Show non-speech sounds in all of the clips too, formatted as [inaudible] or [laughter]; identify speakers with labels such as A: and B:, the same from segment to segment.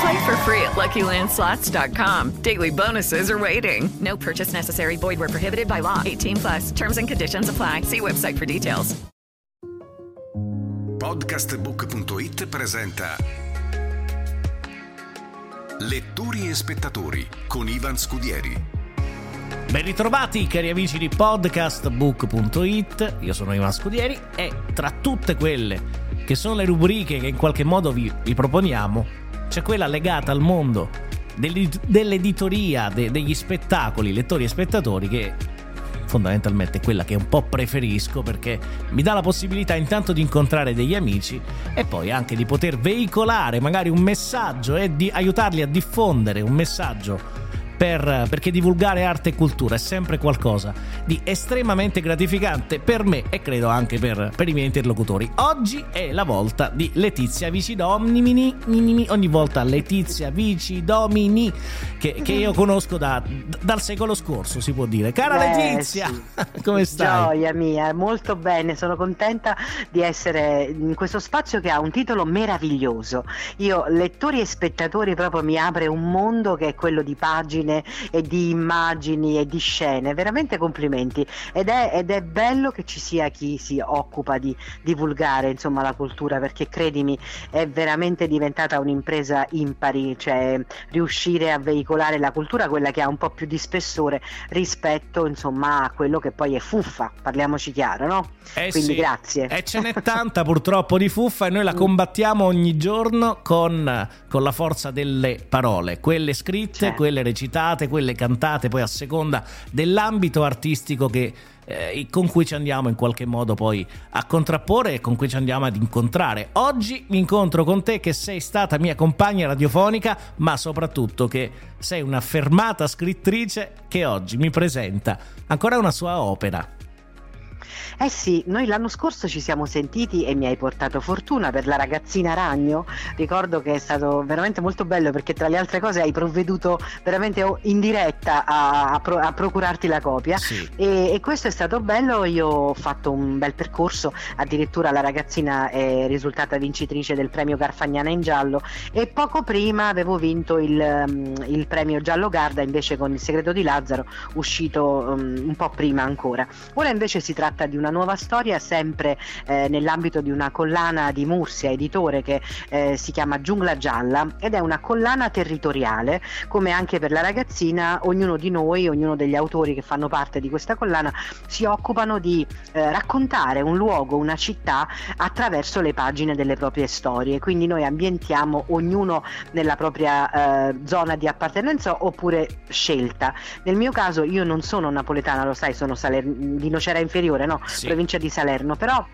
A: Play for free at LuckyLandSlots.com. Daily bonuses are waiting. No purchase necessary. Void where prohibited by law. 18 plus. Terms and conditions apply. See website for details.
B: Podcastbook.it presenta Lettori e spettatori con Ivan Scudieri.
C: Ben ritrovati cari amici di podcastbook.it, io sono Ivan Scudieri e tra tutte quelle che sono le rubriche che in qualche modo vi, vi proponiamo, c'è quella legata al mondo dell'editoria, de, degli spettacoli, lettori e spettatori che fondamentalmente è quella che un po' preferisco perché mi dà la possibilità intanto di incontrare degli amici e poi anche di poter veicolare magari un messaggio e di aiutarli a diffondere un messaggio per, perché divulgare arte e cultura è sempre qualcosa di estremamente gratificante per me e credo anche per, per i miei interlocutori. Oggi è la volta di Letizia Vicidomini, ogni volta Letizia Vicidomini, che, che io conosco da, dal secolo scorso, si può dire. Cara
D: Beh,
C: Letizia,
D: sì. [laughs]
C: come stai?
D: Gioia mia, molto bene, sono contenta di essere in questo spazio che ha un titolo meraviglioso. Io, lettori e spettatori, proprio mi apre un mondo che è quello di pagine e di immagini e di scene, veramente complimenti. Ed è, ed è bello che ci sia chi si occupa di divulgare insomma, la cultura, perché credimi, è veramente diventata un'impresa impari, cioè riuscire a veicolare la cultura, quella che ha un po' più di spessore rispetto insomma a quello che poi è fuffa, parliamoci chiaro, no?
C: Eh
D: Quindi
C: sì.
D: grazie.
C: E ce n'è [laughs] tanta purtroppo di fuffa e noi la combattiamo ogni giorno con, con la forza delle parole, quelle scritte,
D: Certo.
C: quelle recitate, quelle cantate, poi a seconda dell'ambito artistico che, eh, con cui ci andiamo in qualche modo poi a contrapporre e con cui ci andiamo ad incontrare. Oggi mi incontro con te che sei stata mia compagna radiofonica, ma soprattutto che sei una fermata scrittrice che oggi mi presenta ancora una sua opera.
D: Eh sì, noi l'anno scorso ci siamo sentiti e mi hai portato fortuna per la ragazzina ragno. Ricordo che è stato veramente molto bello perché tra le altre cose hai provveduto veramente o- in diretta a, a pro- a procurarti la copia
C: Sì.
D: e, e questo è stato bello. Io ho fatto un bel percorso, addirittura la ragazzina è risultata vincitrice del premio Garfagnana in giallo e poco prima avevo vinto il, um, il premio Giallo Garda invece con Il segreto di Lazzaro, uscito um, un po' prima ancora. Ora invece si tratta di una nuova storia sempre eh, nell'ambito di una collana di Mursia, editore che eh, si chiama Giungla Gialla ed è una collana territoriale, come anche per la ragazzina, ognuno di noi, ognuno degli autori che fanno parte di questa collana si occupano di eh, raccontare un luogo, una città attraverso le pagine delle proprie storie. Quindi noi ambientiamo ognuno nella propria eh, zona di appartenenza oppure scelta. Nel mio caso io non sono napoletana, lo sai, sono saler- di Nocera Inferiore, no?
C: Sì.
D: provincia di Salerno, però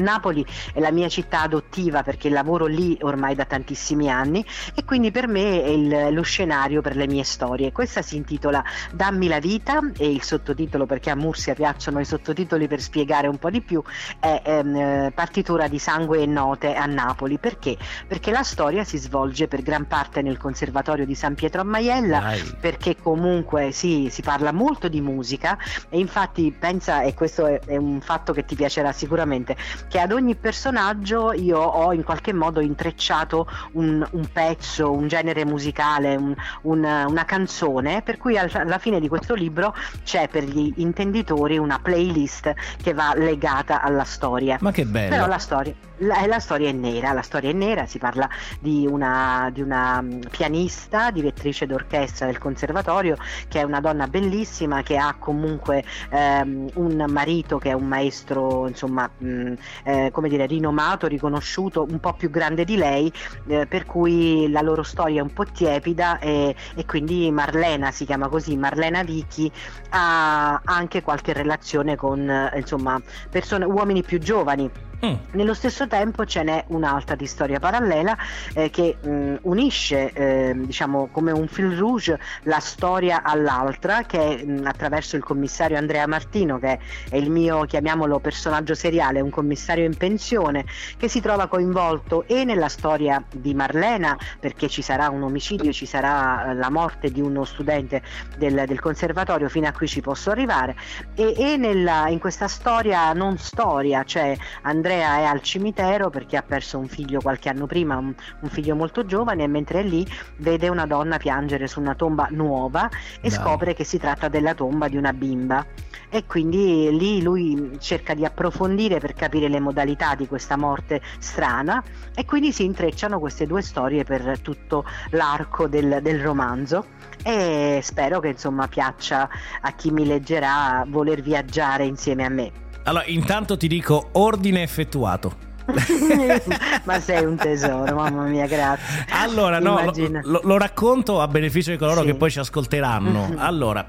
D: Napoli è la mia città adottiva perché lavoro lì ormai da tantissimi anni e quindi per me è il- lo scenario per le mie storie. Questa si intitola Dammi la vita e il sottotitolo, perché a Mursia piacciono i sottotitoli per spiegare un po' di più, è ehm, eh, Partitura di sangue e note a Napoli. Perché? Perché la storia si svolge per gran parte nel Conservatorio di San Pietro a Maiella
C: Dai.
D: perché comunque sì, si parla molto di musica e infatti pensa, e questo è, è un fatto che ti piacerà sicuramente, che ad ogni personaggio io ho in qualche modo intrecciato un, un pezzo, un genere musicale, un- un- una canzone, per cui al- alla fine di questo libro c'è per gli intenditori una playlist che va legata alla storia.
C: Ma che bello.
D: Però la storia, la, la storia è nera, la storia è nera, si parla di una, di una mm, pianista, direttrice d'orchestra del conservatorio, che è una donna bellissima, che ha comunque ehm, un marito che è un maestro, insomma, mh, eh, come dire, rinomato, riconosciuto, un po' più grande di lei, eh, per cui la loro storia è un po' tiepida e, e quindi Marlena si chiama così, Marlena Vicky ha anche qualche relazione con eh, insomma persone, uomini più giovani.
C: Mm.
D: Nello stesso tempo ce n'è un'altra di storia parallela eh, che mh, unisce eh, diciamo come un fil rouge la storia all'altra che mh, attraverso il commissario Andrea Martino che è il mio chiamiamolo personaggio seriale, un commissario in pensione che si trova coinvolto e nella storia di Marlena perché ci sarà un omicidio, ci sarà eh, la morte di uno studente del, del conservatorio fino a qui ci posso arrivare e, e nella- in questa storia non storia cioè Andrea è al cimitero perché ha perso un figlio qualche anno prima un, un figlio molto giovane e mentre è lì vede una donna piangere su una tomba nuova e
C: Dai.
D: scopre che si tratta della tomba di una bimba e quindi lì lui cerca di approfondire per capire le modalità di questa morte strana e quindi si intrecciano queste due storie per tutto l'arco del, del romanzo e spero che insomma piaccia a chi mi leggerà voler viaggiare insieme a me.
C: Allora, intanto ti dico ordine effettuato. [laughs]
D: Ma sei un tesoro, mamma mia, grazie.
C: Allora, no, lo, lo- racconto a beneficio di coloro
D: Sì.
C: che poi ci ascolteranno. [laughs] Allora,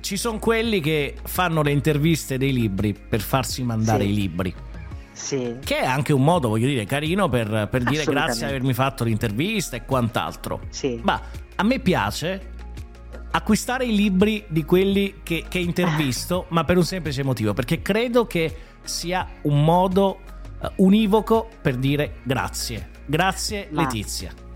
C: ci sono quelli che fanno le interviste dei libri per farsi mandare
D: Sì.
C: i libri.
D: Sì.
C: Che è anche un modo, voglio dire, carino per, per dire grazie di avermi fatto l'intervista e quant'altro.
D: Sì.
C: Ma a me piace acquistare i libri di quelli che, che intervisto, ma per un semplice motivo, perché credo che sia un modo eh, univoco per dire grazie. Grazie
D: Ma-
C: Letizia.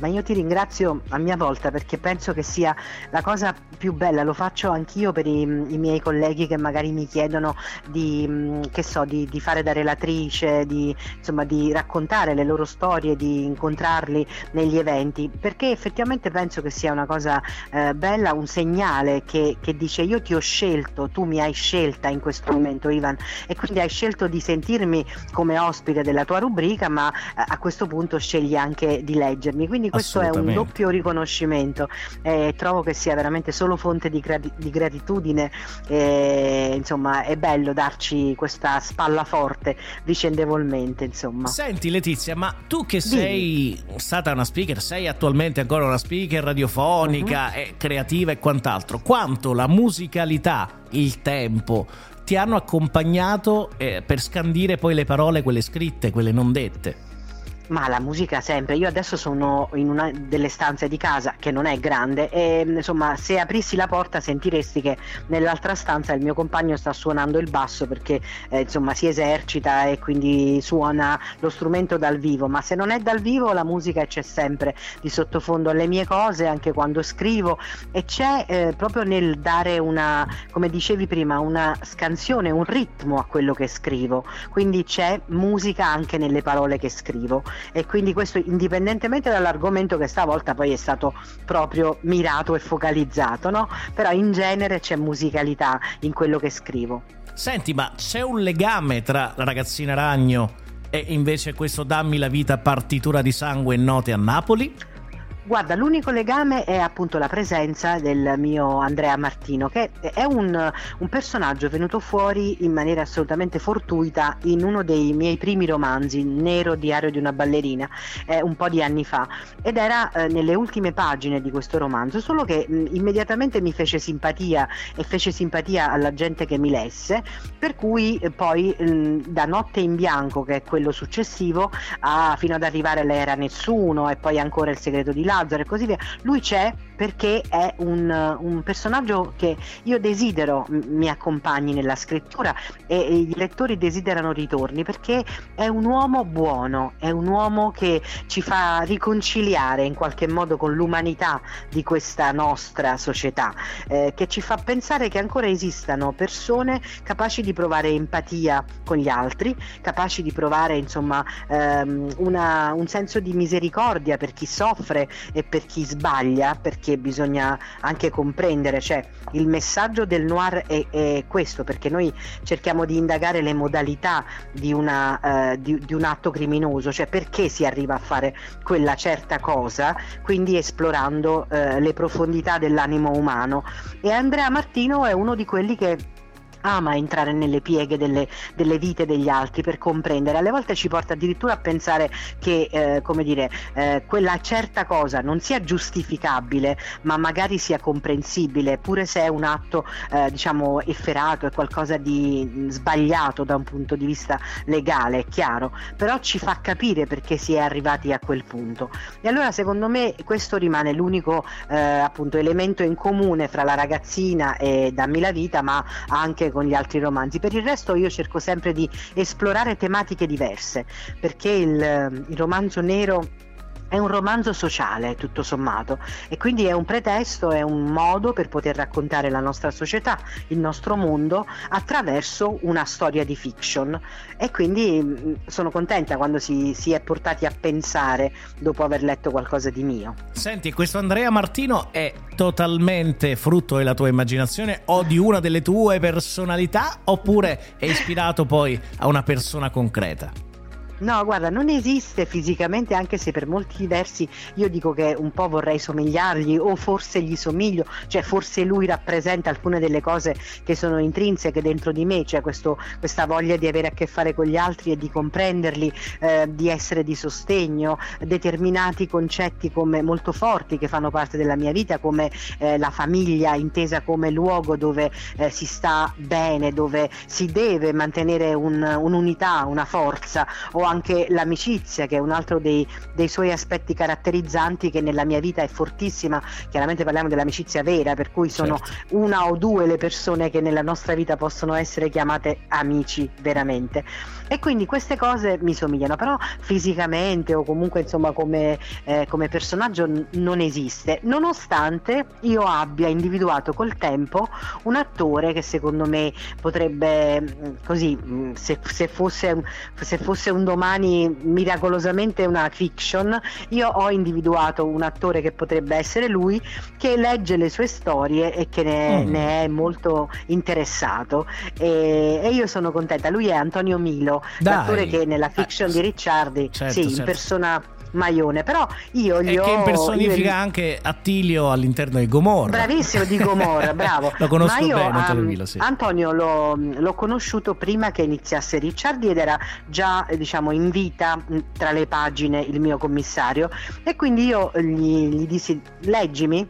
D: Ma io ti ringrazio a mia volta perché penso che sia la cosa più bella, lo faccio anch'io per i, i miei colleghi che magari mi chiedono di, che so, di, di fare da relatrice, di, insomma, di raccontare le loro storie, di incontrarli negli eventi, perché effettivamente penso che sia una cosa eh, bella, un segnale che, che dice io ti ho scelto, tu mi hai scelta in questo momento Ivan. E quindi hai scelto di sentirmi come ospite della tua rubrica, ma eh, a questo punto scegli anche di leggermi. Quindi questo è un doppio riconoscimento e trovo che sia veramente solo fonte di, grati- di gratitudine. E, insomma, è bello darci questa spalla forte vicendevolmente. Insomma,
C: Senti Letizia, ma tu che sei stata una speaker, sei attualmente ancora una speaker radiofonica,
D: Mhm.
C: e creativa e quant'altro, quanto la musicalità, il tempo ti hanno accompagnato eh, per scandire poi le parole, quelle scritte, quelle non dette?
D: Ma la musica sempre, io adesso sono in una delle stanze di casa che non è grande e insomma se aprissi la porta sentiresti che nell'altra stanza il mio compagno sta suonando il basso perché eh, insomma si esercita e quindi suona lo strumento dal vivo, ma se non è dal vivo la musica c'è sempre di sottofondo alle mie cose anche quando scrivo. E c'è eh, proprio nel dare una, come dicevi prima, una scansione, un ritmo a quello che scrivo, quindi c'è musica anche nelle parole che scrivo e quindi questo indipendentemente dall'argomento che stavolta poi è stato proprio mirato e focalizzato, no? Però in genere c'è musicalità in quello che scrivo.
C: Senti, ma c'è un legame tra la ragazzina ragno e invece questo dammi la vita partitura di sangue e note a Napoli?
D: Guarda, l'unico legame è appunto la presenza del mio Andrea Martino, che è un, un personaggio venuto fuori in maniera assolutamente fortuita in uno dei miei primi romanzi, Nero diario di una ballerina, eh, un po' di anni fa, ed era eh, nelle ultime pagine di questo romanzo, solo che mh, immediatamente mi fece simpatia e fece simpatia alla gente che mi lesse, per cui eh, poi mh, da Notte in bianco, che è quello successivo, a- fino ad arrivare a Lei era nessuno e poi ancora il segreto di Lazzaro e così via. Lui c'è perché è un, un personaggio che io desidero mi accompagni nella scrittura e, e i lettori desiderano ritorni perché è un uomo buono, è un uomo che ci fa riconciliare in qualche modo con l'umanità di questa nostra società, eh, che ci fa pensare che ancora esistano persone capaci di provare empatia con gli altri, capaci di provare insomma ehm, una, un senso di misericordia per chi soffre e per chi sbaglia, perché bisogna anche comprendere, cioè il messaggio del noir è, è questo, perché noi cerchiamo di indagare le modalità di, una, eh, di, di un atto criminoso, cioè perché si arriva a fare quella certa cosa, quindi esplorando eh, le profondità dell'animo umano. E Andrea Martino è uno di quelli che ama entrare nelle pieghe delle, delle, vite degli altri per comprendere, alle volte ci porta addirittura a pensare che eh, come dire, eh, quella certa cosa non sia giustificabile, ma magari sia comprensibile, pure se è un atto eh, diciamo efferato, è qualcosa di sbagliato da un punto di vista legale, è chiaro, però ci fa capire perché si è arrivati a quel punto. E allora secondo me questo rimane l'unico eh, appunto elemento in comune fra la ragazzina e Dammi la vita, ma anche con gli altri romanzi. Per il resto io cerco sempre di esplorare tematiche diverse, perché il, il romanzo nero è un romanzo sociale, tutto sommato, e quindi è un pretesto, è un modo per poter raccontare la nostra società, il nostro mondo, attraverso una storia di fiction. E quindi mh, sono contenta quando si, si, è portati a pensare dopo aver letto qualcosa di mio.
C: Senti, questo Andrea Martino è totalmente frutto della tua immaginazione o di una delle tue personalità, oppure è ispirato poi a una persona concreta?
D: No, guarda, non esiste fisicamente, anche se per molti versi io dico che un po' vorrei somigliargli o forse gli somiglio, cioè forse lui rappresenta alcune delle cose che sono intrinseche dentro di me, cioè questo, questa voglia di avere a che fare con gli altri e di comprenderli, eh, di essere di sostegno, determinati concetti come molto forti che fanno parte della mia vita, come eh, la famiglia intesa come luogo dove eh, si sta bene, dove si deve mantenere un, un'unità, una forza o anche l'amicizia che è un altro dei, dei, suoi aspetti caratterizzanti che nella mia vita è fortissima. Chiaramente parliamo dell'amicizia vera per cui sono certo. una o due le persone che nella nostra vita possono essere chiamate amici veramente. E quindi queste cose mi somigliano però fisicamente o comunque insomma come, eh, come personaggio n- non esiste. Nonostante io abbia individuato col tempo un attore che secondo me potrebbe mm, così mm, se, se, fosse, se fosse un domani domani miracolosamente una fiction, io ho individuato un attore che potrebbe essere lui che legge le sue storie e che ne, mm. ne è molto interessato e, e, io sono contenta. Lui è Antonio Milo, Dai. l'attore che nella fiction eh, di Ricciardi certo, sì, certo. impersona Maione, però io gli
C: e
D: ho...
C: che impersonifica gli... anche Attilio all'interno di Gomorra.
D: Bravissimo di Gomorra, bravo. [laughs]
C: lo conosco io,
D: bene,
C: Antonio, Milo, sì.
D: Antonio l'ho, l'ho, conosciuto prima che iniziasse Ricciardi ed era già diciamo in vita tra le pagine il mio commissario e quindi io gli, gli dissi leggimi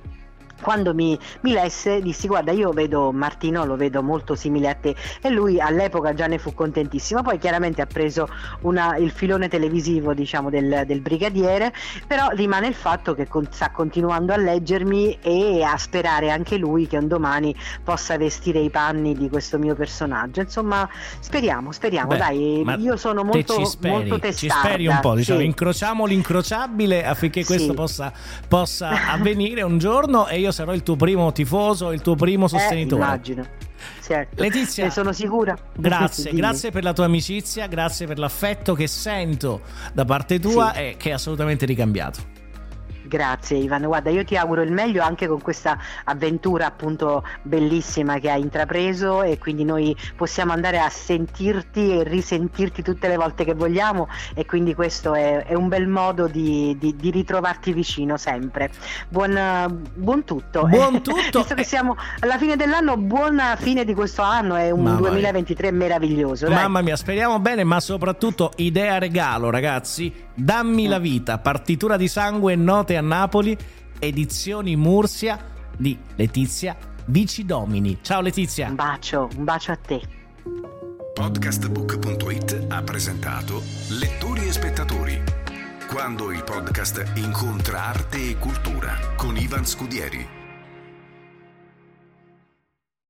D: quando mi, mi, lesse dissi guarda io vedo Martino lo vedo molto simile a te e lui all'epoca già ne fu contentissimo poi chiaramente ha preso una, il filone televisivo diciamo del, del, brigadiere però rimane il fatto che con, sta continuando a leggermi e a sperare anche lui che un domani possa vestire i panni di questo mio personaggio insomma speriamo speriamo Beh, dai io sono molto,
C: te ci speri,
D: molto testarda
C: ci speri un po' diciamo sì. incrociamo l'incrociabile affinché questo sì. possa, possa avvenire un giorno e io io sarò il tuo primo tifoso, il tuo primo sostenitore.
D: Eh, immagino. Certo.
C: Letizia,
D: ne sono sicura.
C: Grazie, [laughs] grazie per la tua amicizia, grazie per l'affetto che sento da parte tua sì. e che è assolutamente ricambiato.
D: Grazie Ivan, guarda io ti auguro il meglio anche con questa avventura appunto bellissima che hai intrapreso e quindi noi possiamo andare a sentirti e risentirti tutte le volte che vogliamo e quindi questo è, è un bel modo di, di, di, ritrovarti vicino sempre. Buon, buon tutto.
C: Buon [laughs] tutto.
D: Visto che siamo alla fine dell'anno, buona fine di questo anno, è un Mamma 2023 mia. meraviglioso. Dai.
C: Mamma mia, speriamo bene, ma soprattutto idea regalo ragazzi Dammi la vita, partitura di sangue note a Napoli, edizioni Mursia di Letizia Bicidomini. Ciao Letizia.
D: Un bacio, un bacio a te.
B: Podcastbook.it ha presentato Lettori e spettatori quando il podcast incontra arte e cultura con Ivan Scudieri.